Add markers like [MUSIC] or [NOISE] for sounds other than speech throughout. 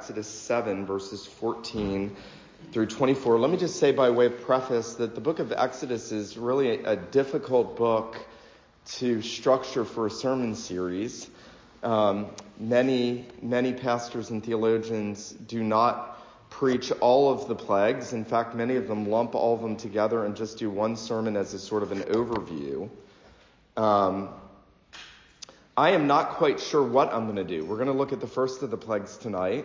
Exodus 7, verses 14 through 24. Let me just say, by way of preface, that the book of Exodus is really a, difficult book to structure for a sermon series. Um, many, many pastors and theologians do not preach all of the plagues. In fact, many of them lump all of them together and just do one sermon as a sort of an overview. Um, I am not quite sure what I'm going to do. We're going to look at the first of the plagues tonight,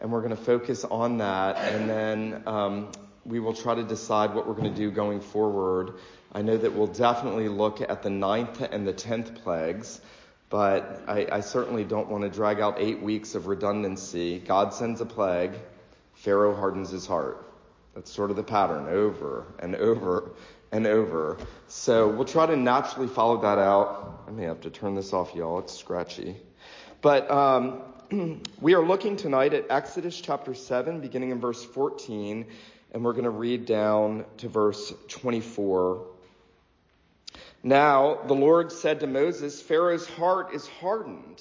and we're going to focus on that, and then um, we will try to decide what we're going to do going forward. I know that we'll definitely look at the ninth and the tenth plagues, but I, I certainly don't want to drag out eight weeks of redundancy. God sends a plague, Pharaoh hardens his heart. That's sort of the pattern over and over and over. So we'll try to naturally follow that out. I may have to turn this off, y'all. It's scratchy. But um, [CLEARS THROAT] we are looking tonight at Exodus chapter 7, beginning in verse 14, and we're going to read down to verse 24. Now the Lord said to Moses, Pharaoh's heart is hardened.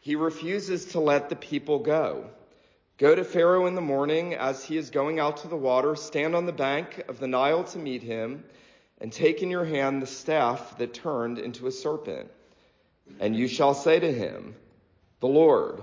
He refuses to let the people go. Go to Pharaoh in the morning as he is going out to the water. Stand on the bank of the Nile to meet him and take in your hand the staff that turned into a serpent. And you shall say to him, The Lord,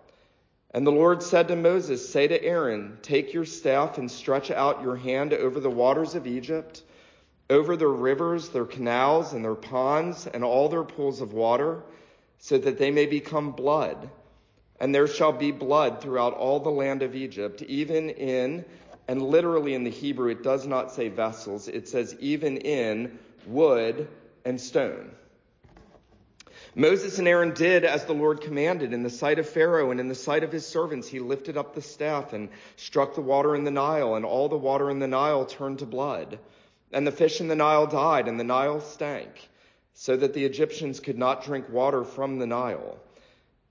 And the Lord said to Moses, Say to Aaron, Take your staff and stretch out your hand over the waters of Egypt, over their rivers, their canals, and their ponds, and all their pools of water, so that they may become blood. And there shall be blood throughout all the land of Egypt, even in, and literally in the Hebrew, it does not say vessels, it says even in wood and stone. Moses and Aaron did as the Lord commanded in the sight of Pharaoh and in the sight of his servants. He lifted up the staff and struck the water in the Nile and all the water in the Nile turned to blood. And the fish in the Nile died and the Nile stank so that the Egyptians could not drink water from the Nile.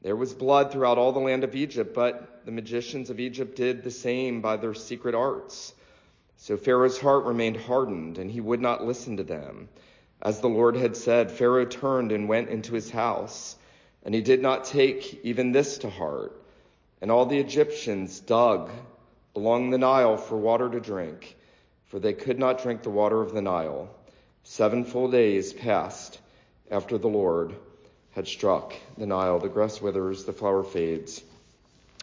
There was blood throughout all the land of Egypt, but the magicians of Egypt did the same by their secret arts. So Pharaoh's heart remained hardened and he would not listen to them. As the Lord had said, Pharaoh turned and went into his house, and he did not take even this to heart. And all the Egyptians dug along the Nile for water to drink, for they could not drink the water of the Nile. Seven full days passed after the Lord had struck the Nile. The grass withers, the flower fades,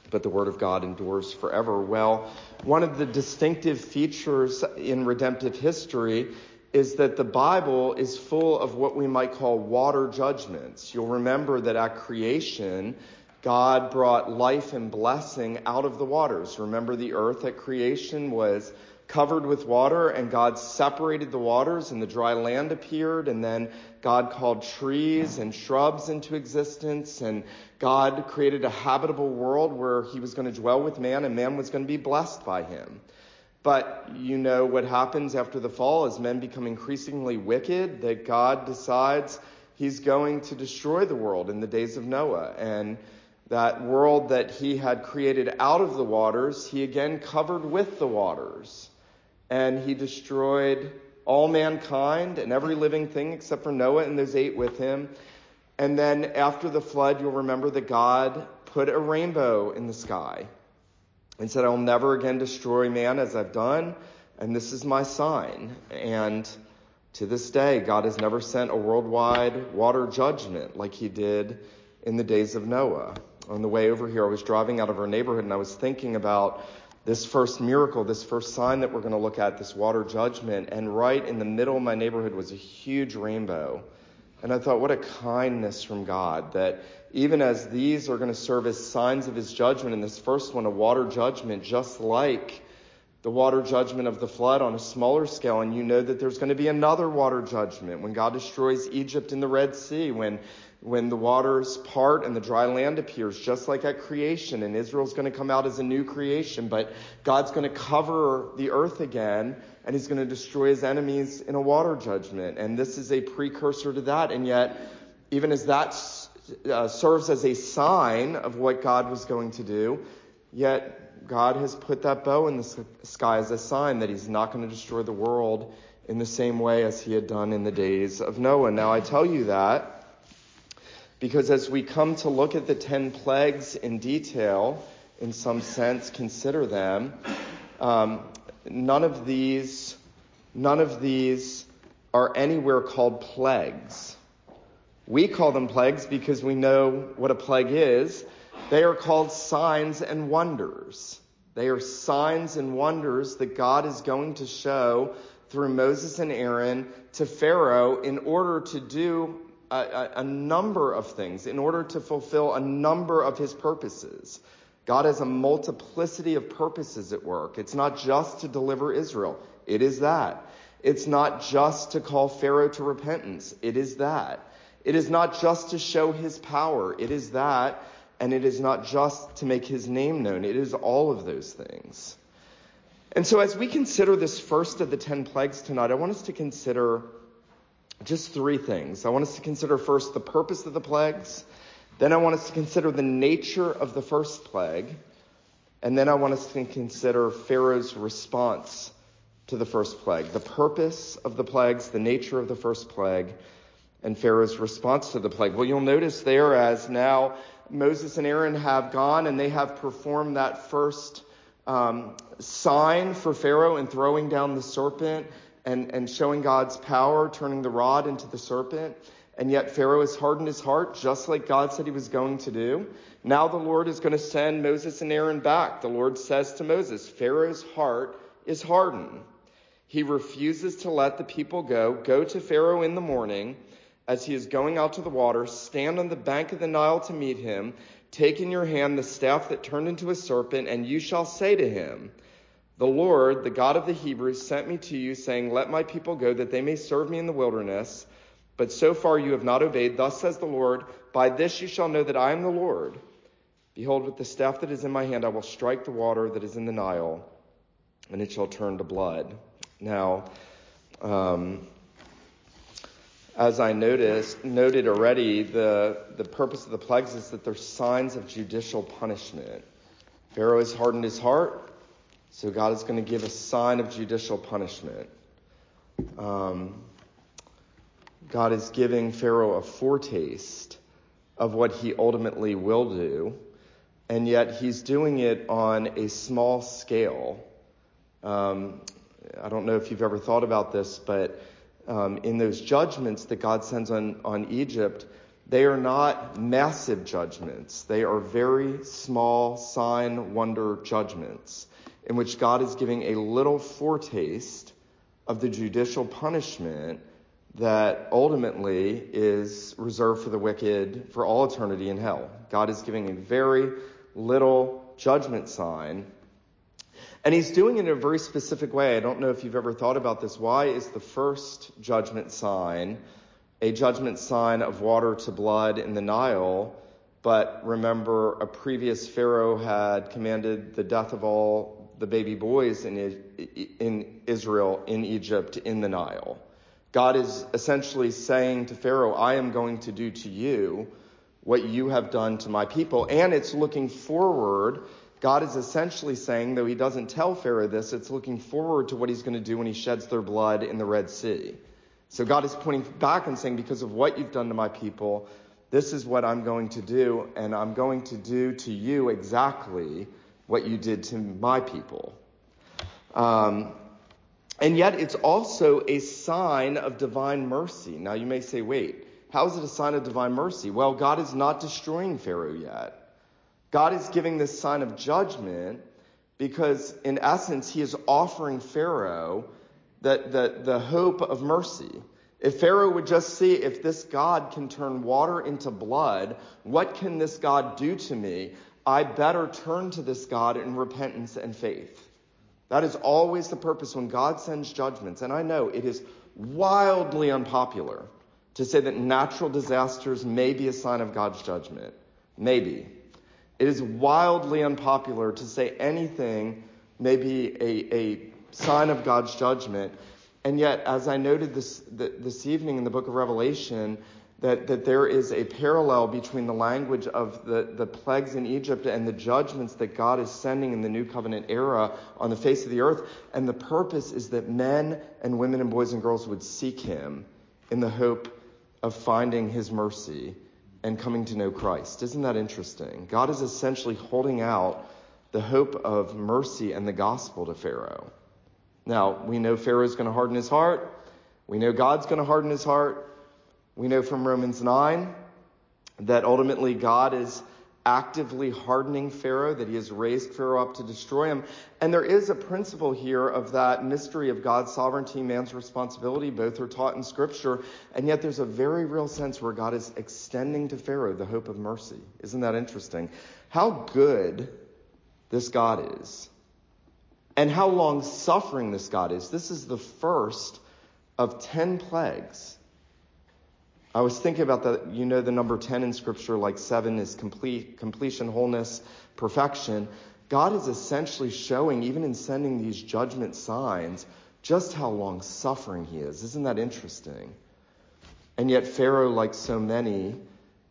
but the word of God endures forever. Well, one of the distinctive features in redemptive history is that the Bible is full of what we might call water judgments. You'll remember that at creation, God brought life and blessing out of the waters. Remember the earth at creation was covered with water and God separated the waters and the dry land appeared and then God called trees and shrubs into existence and God created a habitable world where he was going to dwell with man and man was going to be blessed by him. But you know what happens after the fall as men become increasingly wicked, that God decides he's going to destroy the world in the days of Noah. And that world that he had created out of the waters, he again covered with the waters. And he destroyed all mankind and every living thing except for Noah and those eight with him. And then after the flood, you'll remember that God put a rainbow in the sky and said, I will never again destroy man as I've done, and this is my sign. And to this day, God has never sent a worldwide water judgment like he did in the days of Noah. On the way over here, I was driving out of our neighborhood and I was thinking about this first miracle, this first sign that we're going to look at, this water judgment. And right in the middle of my neighborhood was a huge rainbow. And I thought, what a kindness from God that even as these are going to serve as signs of his judgment, in this first one, a water judgment, just like the water judgment of the flood on a smaller scale, and you know that there's going to be another water judgment when God destroys Egypt in the Red Sea, when when the waters part and the dry land appears, just like at creation, and Israel's going to come out as a new creation, but God's going to cover the earth again, and he's going to destroy his enemies in a water judgment. And this is a precursor to that, and yet, even as that uh, serves as a sign of what God was going to do, yet God has put that bow in the sky as a sign that he's not going to destroy the world in the same way as he had done in the days of Noah. Now, I tell you that because as we come to look at the ten plagues in detail, in some sense, consider them, um, none of these, none of these are anywhere called plagues. We call them plagues because we know what a plague is. They are called signs and wonders. They are signs and wonders that God is going to show through Moses and Aaron to Pharaoh in order to do a, a, a, number of things, in order to fulfill a number of his purposes. God has a multiplicity of purposes at work. It's not just to deliver Israel. It is that. It's not just to call Pharaoh to repentance. It is that. It is not just to show his power. It is that. And it is not just to make his name known. It is all of those things. And so as we consider this first of the ten plagues tonight, I want us to consider just three things. I want us to consider first the purpose of the plagues. Then I want us to consider the nature of the first plague. And then I want us to consider Pharaoh's response to the first plague. The purpose of the plagues, the nature of the first plague, and Pharaoh's response to the plague. Well, you'll notice there as now Moses and Aaron have gone and they have performed that first um, sign for Pharaoh in throwing down the serpent and, and showing God's power, turning the rod into the serpent. And yet Pharaoh has hardened his heart, just like God said he was going to do. Now the Lord is going to send Moses and Aaron back. The Lord says to Moses, Pharaoh's heart is hardened. He refuses to let the people go. Go to Pharaoh in the morning as he is going out to the water, stand on the bank of the Nile to meet him. Take in your hand the staff that turned into a serpent, and you shall say to him, The Lord, the God of the Hebrews, sent me to you, saying, Let my people go, that they may serve me in the wilderness. But so far you have not obeyed. Thus says the Lord, By this you shall know that I am the Lord. Behold, with the staff that is in my hand, I will strike the water that is in the Nile, and it shall turn to blood. Now, um, as I noticed, noted already, the, the purpose of the plagues is that they're signs of judicial punishment. Pharaoh has hardened his heart, so God is going to give a sign of judicial punishment. Um, God is giving Pharaoh a foretaste of what he ultimately will do, and yet he's doing it on a small scale. Um, I don't know if you've ever thought about this, but um, in those judgments that God sends on, on Egypt, they are not massive judgments. They are very small sign wonder judgments in which God is giving a little foretaste of the judicial punishment that ultimately is reserved for the wicked for all eternity in hell. God is giving a very little judgment sign and he's doing it in a very specific way. I don't know if you've ever thought about this. Why is the first judgment sign a judgment sign of water to blood in the Nile? But remember, a previous Pharaoh had commanded the death of all the baby boys in, in Israel, in Egypt, in the Nile. God is essentially saying to Pharaoh, I am going to do to you what you have done to my people. And it's looking forward God is essentially saying, though he doesn't tell Pharaoh this, it's looking forward to what he's going to do when he sheds their blood in the Red Sea. So God is pointing back and saying, because of what you've done to my people, this is what I'm going to do, and I'm going to do to you exactly what you did to my people. Um, and yet it's also a sign of divine mercy. Now you may say, wait, how is it a sign of divine mercy? Well, God is not destroying Pharaoh yet. God is giving this sign of judgment because, in essence, he is offering Pharaoh the, the, the hope of mercy. If Pharaoh would just see if this God can turn water into blood, what can this God do to me? I better turn to this God in repentance and faith. That is always the purpose when God sends judgments. And I know it is wildly unpopular to say that natural disasters may be a sign of God's judgment. Maybe. It is wildly unpopular to say anything may be a, a sign of God's judgment. And yet, as I noted this, this evening in the book of Revelation, that, that there is a parallel between the language of the, the plagues in Egypt and the judgments that God is sending in the new covenant era on the face of the earth. And the purpose is that men and women and boys and girls would seek him in the hope of finding his mercy and coming to know Christ. Isn't that interesting? God is essentially holding out the hope of mercy and the gospel to Pharaoh. Now, we know Pharaoh's going to harden his heart. We know God's going to harden his heart. We know from Romans 9 that ultimately God is actively hardening Pharaoh, that he has raised Pharaoh up to destroy him. And there is a principle here of that mystery of God's sovereignty, man's responsibility. Both are taught in Scripture. And yet there's a very real sense where God is extending to Pharaoh the hope of mercy. Isn't that interesting? How good this God is. And how long suffering this God is. This is the first of ten plagues I was thinking about that. You know, the number 10 in scripture, like seven is complete, completion, wholeness, perfection. God is essentially showing, even in sending these judgment signs, just how long suffering he is. Isn't that interesting? And yet, Pharaoh, like so many,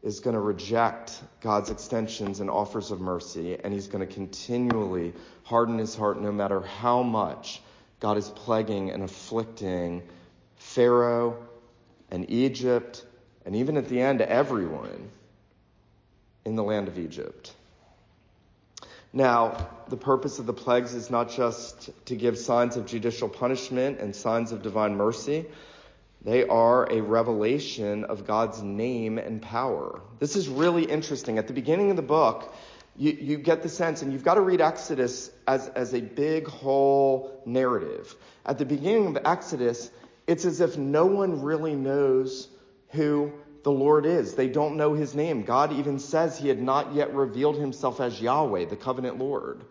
is going to reject God's extensions and offers of mercy, and he's going to continually harden his heart no matter how much God is plaguing and afflicting Pharaoh and Egypt and even at the end, everyone in the land of Egypt. Now, the purpose of the plagues is not just to give signs of judicial punishment and signs of divine mercy. They are a revelation of God's name and power. This is really interesting. At the beginning of the book, you, you get the sense, and you've got to read Exodus as, as a big whole narrative. At the beginning of Exodus, it's as if no one really knows who the Lord is. They don't know his name. God even says he had not yet revealed himself as Yahweh, the covenant Lord.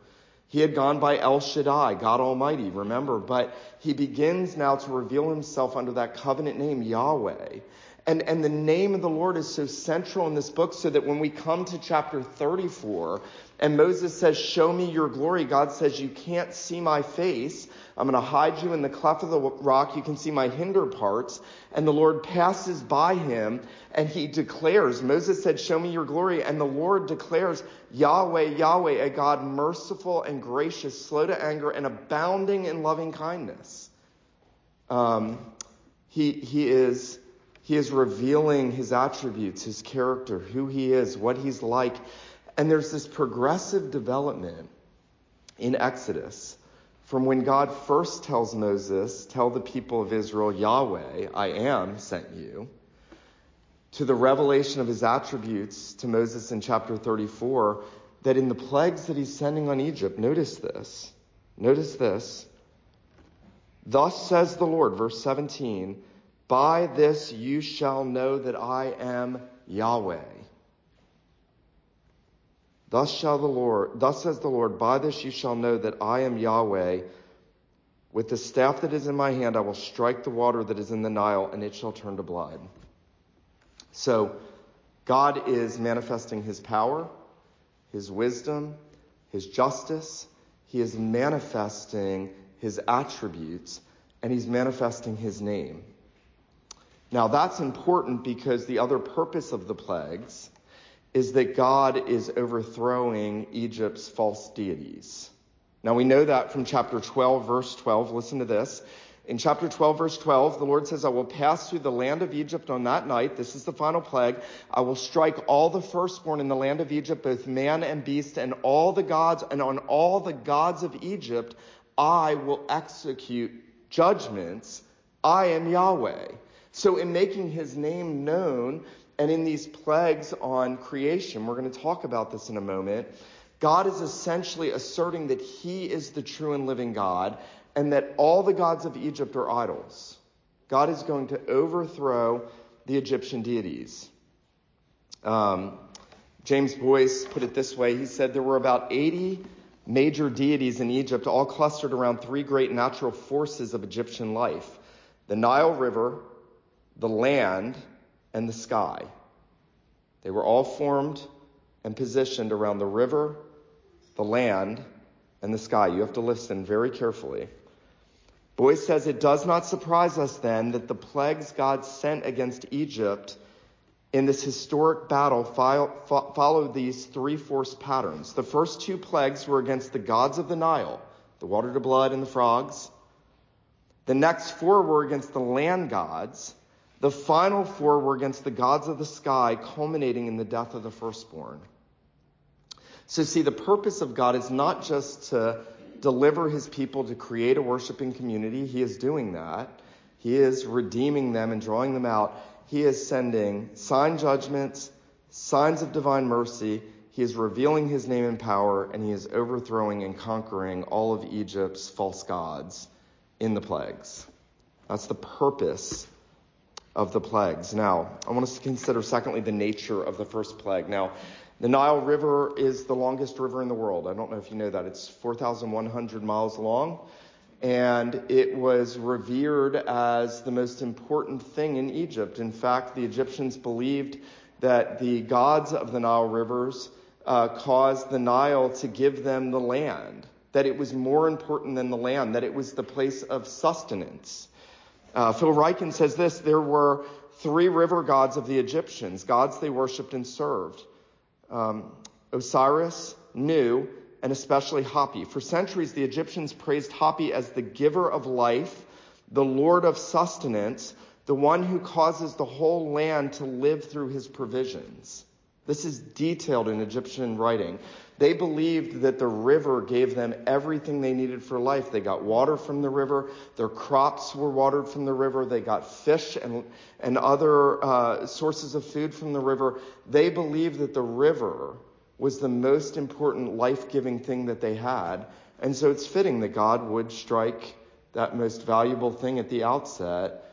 He had gone by El Shaddai, God Almighty, remember, but he begins now to reveal himself under that covenant name, Yahweh. And, and the name of the Lord is so central in this book so that when we come to chapter 34 and Moses says, show me your glory, God says, you can't see my face. I'm going to hide you in the cleft of the rock. You can see my hinder parts. And the Lord passes by him and he declares, Moses said, show me your glory. And the Lord declares, Yahweh, Yahweh, a God merciful and gracious, slow to anger and abounding in loving kindness. Um, he, he is, he is revealing his attributes, his character, who he is, what he's like. And there's this progressive development in Exodus from when God first tells Moses, tell the people of Israel, Yahweh, I am sent you, to the revelation of his attributes to Moses in chapter 34, that in the plagues that he's sending on Egypt, notice this, notice this. Thus says the Lord, verse 17, by this you shall know that I am Yahweh. Thus shall the Lord, thus says the Lord, by this you shall know that I am Yahweh. With the staff that is in my hand, I will strike the water that is in the Nile, and it shall turn to blood. So, God is manifesting his power, his wisdom, his justice. He is manifesting his attributes, and he's manifesting his name. Now that's important because the other purpose of the plagues is that God is overthrowing Egypt's false deities. Now we know that from chapter 12 verse 12. Listen to this. In chapter 12 verse 12, the Lord says, I will pass through the land of Egypt on that night. This is the final plague. I will strike all the firstborn in the land of Egypt, both man and beast, and all the gods, and on all the gods of Egypt, I will execute judgments. I am Yahweh. So in making his name known and in these plagues on creation, we're going to talk about this in a moment, God is essentially asserting that he is the true and living God and that all the gods of Egypt are idols. God is going to overthrow the Egyptian deities. Um, James Boice put it this way. He said there were about 80 major deities in Egypt, all clustered around three great natural forces of Egyptian life. The Nile River, the land, and the sky. They were all formed and positioned around the river, the land, and the sky. You have to listen very carefully. Boice says it does not surprise us then that the plagues God sent against Egypt in this historic battle followed these three force patterns. The first two plagues were against the gods of the Nile, the water to blood and the frogs. The next four were against the land gods. The final four were against the gods of the sky, culminating in the death of the firstborn. So, see, the purpose of God is not just to deliver his people to create a worshiping community. He is doing that. He is redeeming them and drawing them out. He is sending sign judgments, signs of divine mercy. He is revealing his name and power, and he is overthrowing and conquering all of Egypt's false gods in the plagues. That's the purpose of the plagues. Now, I want us to consider, secondly, the nature of the first plague. Now, the Nile River is the longest river in the world. I don't know if you know that. It's 4,100 miles long. And it was revered as the most important thing in Egypt. In fact, the Egyptians believed that the gods of the Nile rivers uh, caused the Nile to give them the land, that it was more important than the land, that it was the place of sustenance. Uh, Phil Ryken says this there were three river gods of the Egyptians, gods they worshiped and served um, Osiris, Nu, and especially Hapi. For centuries, the Egyptians praised Hapi as the giver of life, the Lord of sustenance, the one who causes the whole land to live through his provisions. This is detailed in Egyptian writing. They believed that the river gave them everything they needed for life. They got water from the river. Their crops were watered from the river. They got fish and, and other uh, sources of food from the river. They believed that the river was the most important life giving thing that they had. And so it's fitting that God would strike that most valuable thing at the outset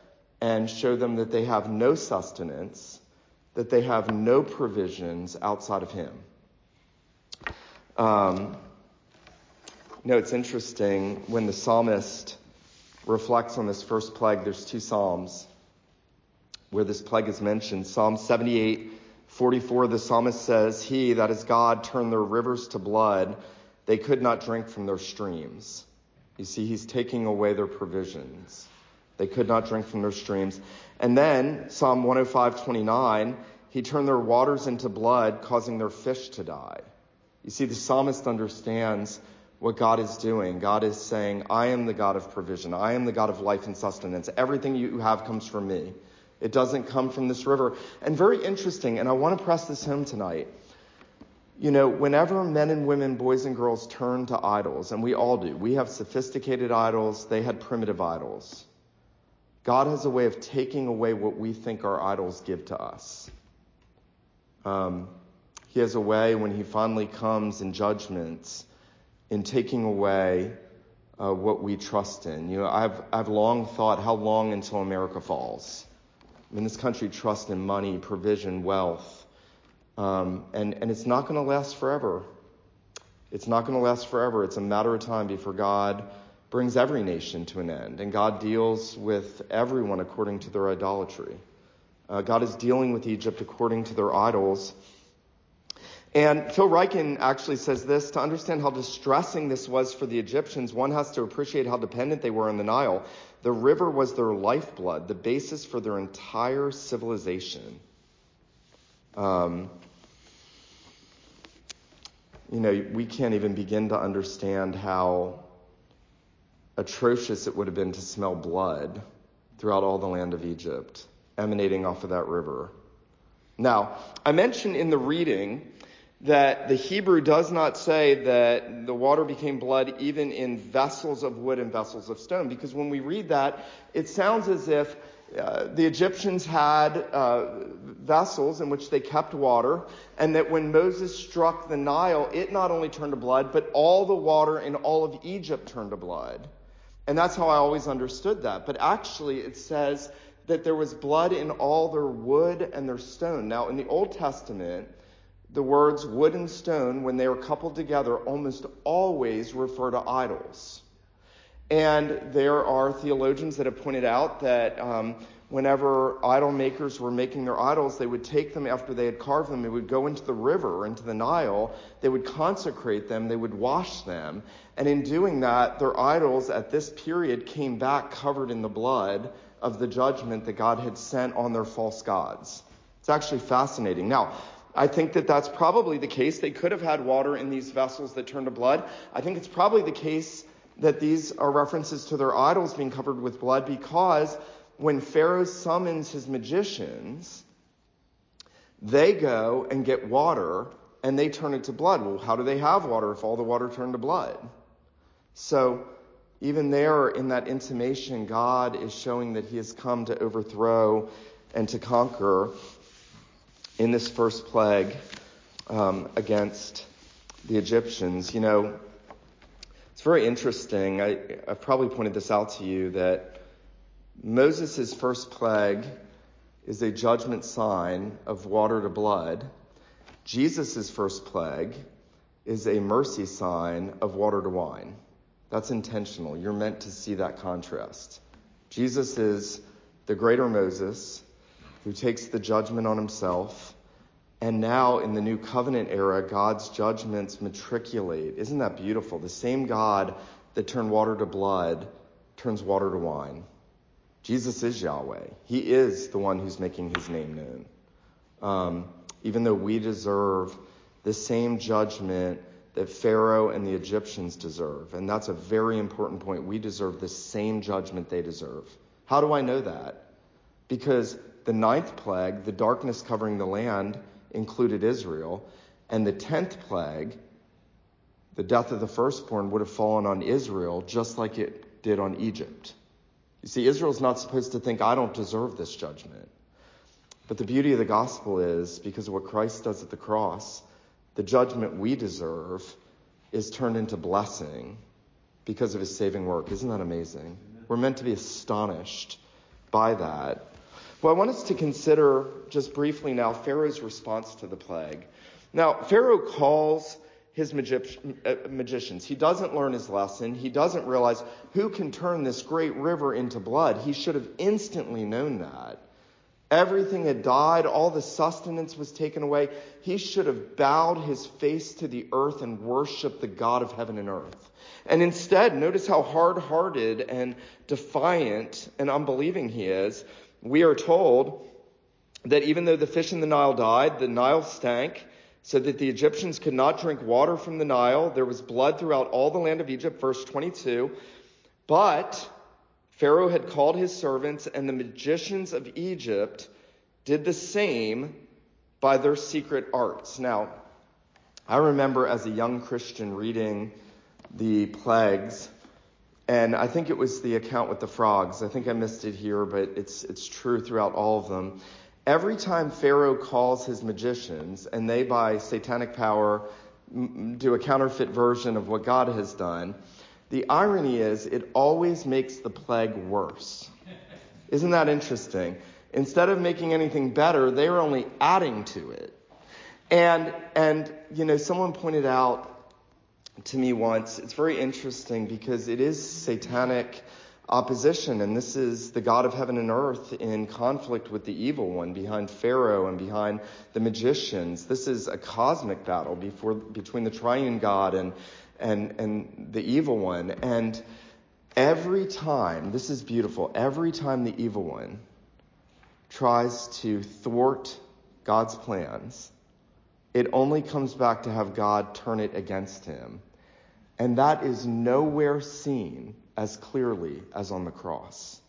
and show them that they have no sustenance, that they have no provisions outside of Him. Um, you know, it's interesting when the psalmist reflects on this first plague, there's two psalms where this plague is mentioned. Psalm 78, 44, the psalmist says, He, that is God, turned their rivers to blood. They could not drink from their streams. You see, he's taking away their provisions. They could not drink from their streams. And then, Psalm 105, 29, he turned their waters into blood, causing their fish to die. You see, the psalmist understands what God is doing. God is saying, I am the God of provision. I am the God of life and sustenance. Everything you have comes from me. It doesn't come from this river. And very interesting, and I want to press this home tonight. You know, whenever men and women, boys and girls turn to idols, and we all do, we have sophisticated idols, they had primitive idols. God has a way of taking away what we think our idols give to us. Um, he has a way when he finally comes in judgments in taking away uh, what we trust in. You know, I've, I've long thought, how long until America falls? I mean, this country trusts in money, provision, wealth, um, and, and it's not going to last forever. It's not going to last forever. It's a matter of time before God brings every nation to an end, and God deals with everyone according to their idolatry. Uh, God is dealing with Egypt according to their idols. And Phil Ryken actually says this to understand how distressing this was for the Egyptians, one has to appreciate how dependent they were on the Nile. The river was their lifeblood, the basis for their entire civilization. Um, you know, we can't even begin to understand how atrocious it would have been to smell blood throughout all the land of Egypt, emanating off of that river. Now, I mentioned in the reading that the Hebrew does not say that the water became blood even in vessels of wood and vessels of stone, because when we read that, it sounds as if uh, the Egyptians had uh, vessels in which they kept water, and that when Moses struck the Nile, it not only turned to blood, but all the water in all of Egypt turned to blood. And that's how I always understood that. But actually, it says that there was blood in all their wood and their stone. Now, in the Old Testament, the words wood and stone, when they are coupled together, almost always refer to idols. And there are theologians that have pointed out that um, whenever idol makers were making their idols, they would take them after they had carved them, they would go into the river, into the Nile, they would consecrate them, they would wash them. And in doing that, their idols at this period came back covered in the blood of the judgment that God had sent on their false gods. It's actually fascinating. Now, I think that that's probably the case. They could have had water in these vessels that turned to blood. I think it's probably the case that these are references to their idols being covered with blood because when Pharaoh summons his magicians, they go and get water and they turn it to blood. Well, how do they have water if all the water turned to blood? So, even there in that intimation, God is showing that he has come to overthrow and to conquer in this first plague um, against the Egyptians. You know, very interesting. I, I've probably pointed this out to you that Moses' first plague is a judgment sign of water to blood. Jesus' first plague is a mercy sign of water to wine. That's intentional. You're meant to see that contrast. Jesus is the greater Moses who takes the judgment on himself. And now in the new covenant era, God's judgments matriculate. Isn't that beautiful? The same God that turned water to blood turns water to wine. Jesus is Yahweh. He is the one who's making his name known. Um, even though we deserve the same judgment that Pharaoh and the Egyptians deserve. And that's a very important point. We deserve the same judgment they deserve. How do I know that? Because the ninth plague, the darkness covering the land, included Israel. And the tenth plague, the death of the firstborn, would have fallen on Israel just like it did on Egypt. You see, Israel's not supposed to think, I don't deserve this judgment. But the beauty of the gospel is, because of what Christ does at the cross, the judgment we deserve is turned into blessing because of his saving work. Isn't that amazing? We're meant to be astonished by that. Well, I want us to consider just briefly now Pharaoh's response to the plague. Now, Pharaoh calls his uh, magicians. He doesn't learn his lesson. He doesn't realize who can turn this great river into blood. He should have instantly known that. Everything had died. All the sustenance was taken away. He should have bowed his face to the earth and worshiped the God of heaven and earth. And instead, notice how hard hearted and defiant and unbelieving he is. We are told that even though the fish in the Nile died, the Nile stank, so that the Egyptians could not drink water from the Nile. There was blood throughout all the land of Egypt, verse 22. But Pharaoh had called his servants, and the magicians of Egypt did the same by their secret arts. Now, I remember as a young Christian reading the plagues, and I think it was the account with the frogs. I think I missed it here, but it's, it's true throughout all of them. Every time Pharaoh calls his magicians, and they by satanic power do a counterfeit version of what God has done, the irony is, it always makes the plague worse. Isn't that interesting? Instead of making anything better, they are only adding to it. And, and, you know, someone pointed out to me once, it's very interesting because it is satanic opposition, and this is the God of heaven and earth in conflict with the evil one behind Pharaoh and behind the magicians. This is a cosmic battle before, between the triune God and and, and the evil one. And every time, this is beautiful, every time the evil one tries to thwart God's plans, it only comes back to have God turn it against him. And that is nowhere seen as clearly as on the cross.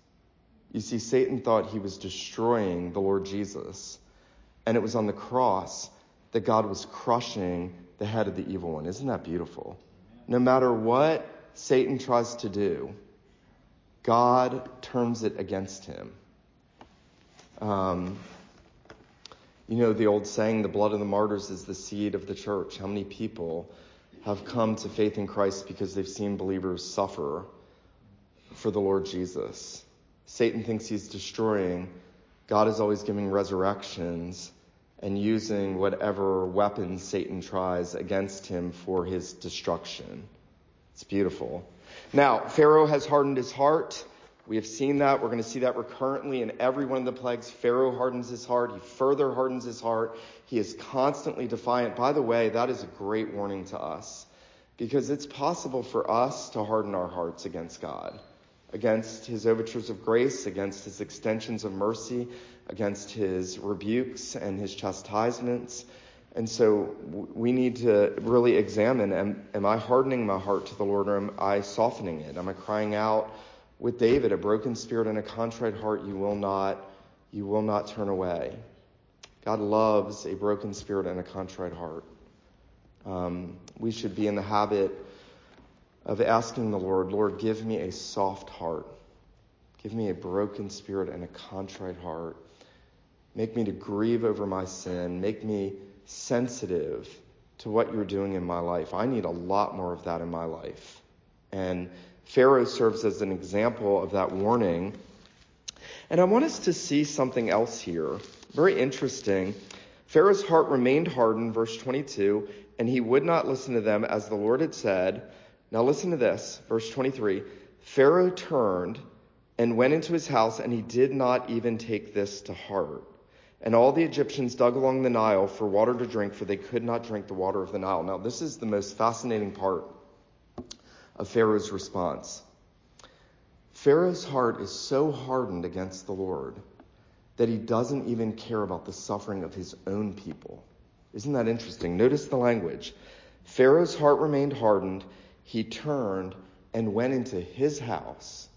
You see, Satan thought he was destroying the Lord Jesus, and it was on the cross that God was crushing the head of the evil one. Isn't that beautiful? no matter what Satan tries to do, God turns it against him. Um, you know the old saying, the blood of the martyrs is the seed of the church. How many people have come to faith in Christ because they've seen believers suffer for the Lord Jesus? Satan thinks he's destroying. God is always giving resurrections and using whatever weapons Satan tries against him for his destruction. It's beautiful. Now, Pharaoh has hardened his heart. We have seen that. We're going to see that recurrently in every one of the plagues. Pharaoh hardens his heart. He further hardens his heart. He is constantly defiant. By the way, that is a great warning to us because it's possible for us to harden our hearts against God, against his overtures of grace, against his extensions of mercy, against his rebukes and his chastisements. And so we need to really examine am, am I hardening my heart to the Lord or am I softening it? Am I crying out with David, a broken spirit and a contrite heart you will not you will not turn away. God loves a broken spirit and a contrite heart. Um, we should be in the habit of asking the Lord, Lord, give me a soft heart. Give me a broken spirit and a contrite heart. Make me to grieve over my sin. Make me sensitive to what you're doing in my life. I need a lot more of that in my life. And Pharaoh serves as an example of that warning. And I want us to see something else here. Very interesting. Pharaoh's heart remained hardened, verse 22, and he would not listen to them as the Lord had said. Now listen to this, verse 23. Pharaoh turned and went into his house, and he did not even take this to heart. And all the Egyptians dug along the Nile for water to drink, for they could not drink the water of the Nile. Now, this is the most fascinating part of Pharaoh's response. Pharaoh's heart is so hardened against the Lord that he doesn't even care about the suffering of his own people. Isn't that interesting? Notice the language. Pharaoh's heart remained hardened. He turned and went into his house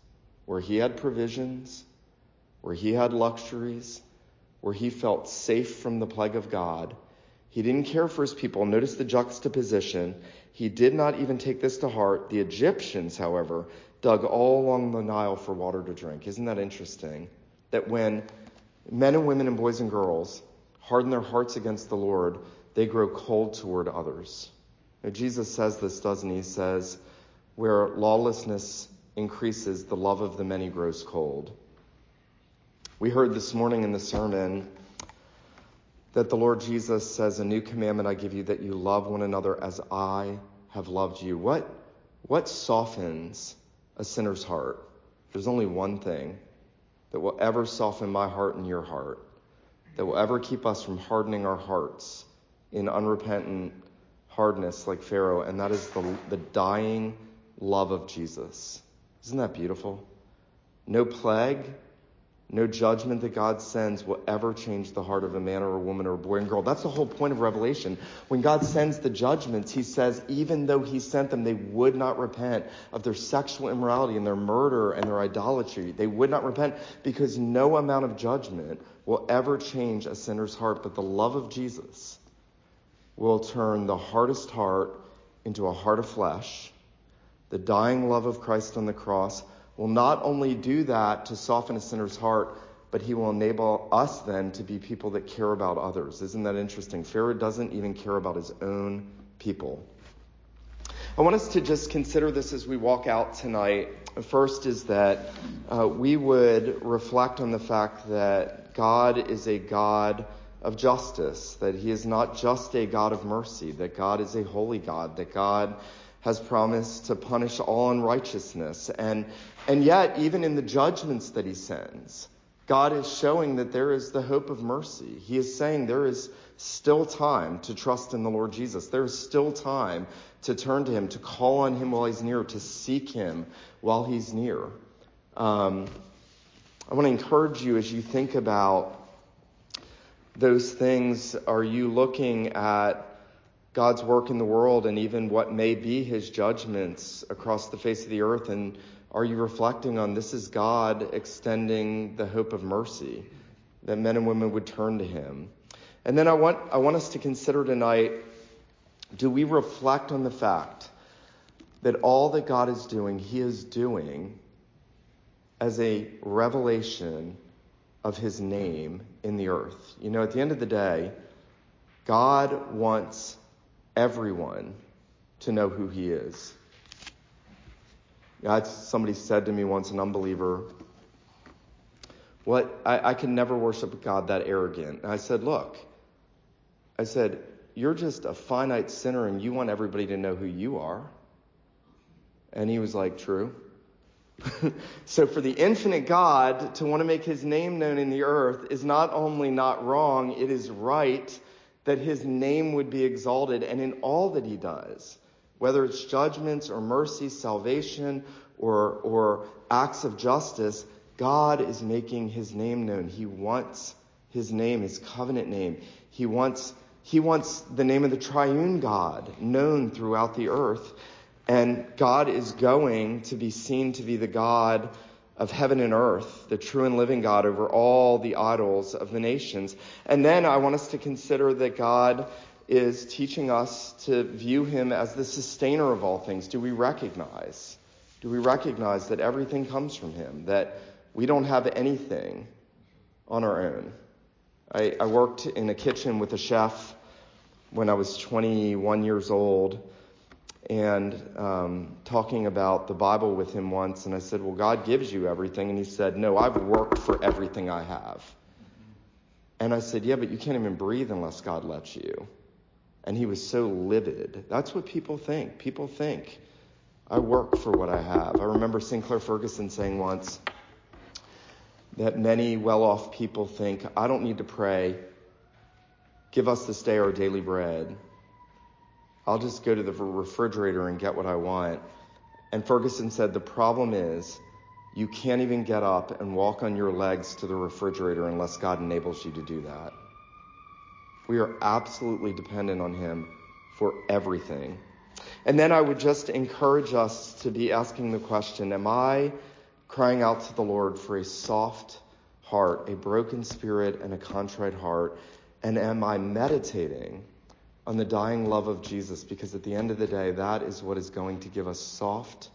where he had provisions, where he had luxuries, where he felt safe from the plague of God. He didn't care for his people. Notice the juxtaposition. He did not even take this to heart. The Egyptians, however, dug all along the Nile for water to drink. Isn't that interesting? That when men and women and boys and girls harden their hearts against the Lord, they grow cold toward others. Now, Jesus says this, doesn't he? He says, where lawlessness increases, the love of the many grows cold. We heard this morning in the sermon that the Lord Jesus says, A new commandment I give you that you love one another as I have loved you. What, what softens a sinner's heart? There's only one thing that will ever soften my heart and your heart, that will ever keep us from hardening our hearts in unrepentant hardness like Pharaoh, and that is the, the dying love of Jesus. Isn't that beautiful? No plague, no judgment that God sends will ever change the heart of a man or a woman or a boy and girl. That's the whole point of Revelation. When God sends the judgments, He says, even though He sent them, they would not repent of their sexual immorality and their murder and their idolatry. They would not repent because no amount of judgment will ever change a sinner's heart. But the love of Jesus will turn the hardest heart into a heart of flesh. The dying love of Christ on the cross will not only do that to soften a sinner's heart, but he will enable us then to be people that care about others. Isn't that interesting? Pharaoh doesn't even care about his own people. I want us to just consider this as we walk out tonight. First is that uh, we would reflect on the fact that God is a God of justice, that he is not just a God of mercy, that God is a holy God, that God has promised to punish all unrighteousness. And, and yet, even in the judgments that he sends, God is showing that there is the hope of mercy. He is saying there is still time to trust in the Lord Jesus. There is still time to turn to him, to call on him while he's near, to seek him while he's near. Um, I want to encourage you as you think about those things. Are you looking at God's work in the world and even what may be his judgments across the face of the earth? And are you reflecting on this is God extending the hope of mercy that men and women would turn to him? And then I want, I want us to consider tonight do we reflect on the fact that all that God is doing, he is doing as a revelation of his name in the earth? You know, at the end of the day, God wants everyone to know who he is. God, somebody said to me once, an unbeliever, what I, I can never worship God that arrogant. And I said, look, I said, you're just a finite sinner and you want everybody to know who you are. And he was like, True. [LAUGHS] so for the infinite God to want to make his name known in the earth is not only not wrong, it is right that his name would be exalted and in all that he does, whether it's judgments or mercy, salvation, or, or acts of justice, God is making his name known. He wants his name, his covenant name. He wants, he wants the name of the triune God known throughout the earth. And God is going to be seen to be the God of heaven and earth, the true and living God over all the idols of the nations. And then I want us to consider that God is teaching us to view him as the sustainer of all things. Do we recognize? Do we recognize that everything comes from him? That we don't have anything on our own? I, I worked in a kitchen with a chef when I was 21 years old and um, talking about the Bible with him once, and I said, Well, God gives you everything. And he said, No, I've worked for everything I have. And I said, Yeah, but you can't even breathe unless God lets you. And he was so livid. That's what people think. People think, I work for what I have. I remember Sinclair Ferguson saying once, that many well off people think, I don't need to pray. Give us this day our daily bread. I'll just go to the refrigerator and get what I want. And Ferguson said, the problem is you can't even get up and walk on your legs to the refrigerator unless God enables you to do that. We are absolutely dependent on Him for everything. And then I would just encourage us to be asking the question, am I crying out to the Lord for a soft heart, a broken spirit, and a contrite heart? And am I meditating on the dying love of Jesus? Because at the end of the day, that is what is going to give us soft,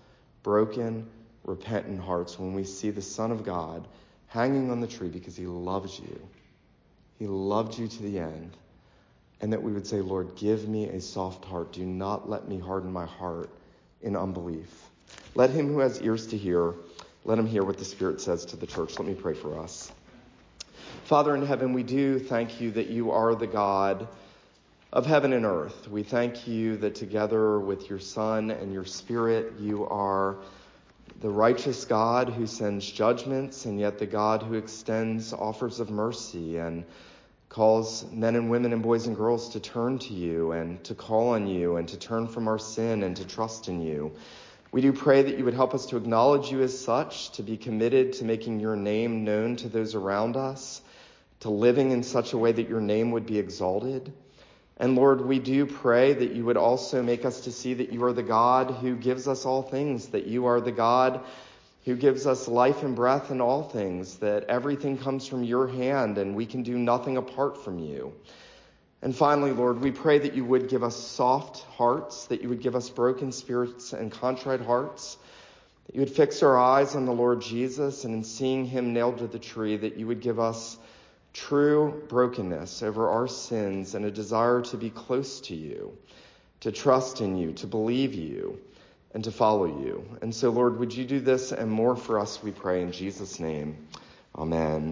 broken, repentant hearts when we see the Son of God hanging on the tree because he loves you. He loved you to the end. And that we would say, Lord, give me a soft heart. Do not let me harden my heart in unbelief. Let him who has ears to hear let him hear what the Spirit says to the church. Let me pray for us. Father in heaven, we do thank you that you are the God of heaven and earth. We thank you that together with your Son and your Spirit, you are the righteous God who sends judgments, and yet the God who extends offers of mercy and calls men and women and boys and girls to turn to you and to call on you and to turn from our sin and to trust in you. We do pray that you would help us to acknowledge you as such, to be committed to making your name known to those around us, to living in such a way that your name would be exalted. And Lord, we do pray that you would also make us to see that you are the God who gives us all things, that you are the God who gives us life and breath in all things, that everything comes from your hand and we can do nothing apart from you. And finally, Lord, we pray that you would give us soft hearts, that you would give us broken spirits and contrite hearts, that you would fix our eyes on the Lord Jesus, and in seeing him nailed to the tree, that you would give us true brokenness over our sins and a desire to be close to you, to trust in you, to believe you, and to follow you. And so, Lord, would you do this and more for us, we pray in Jesus' name. Amen.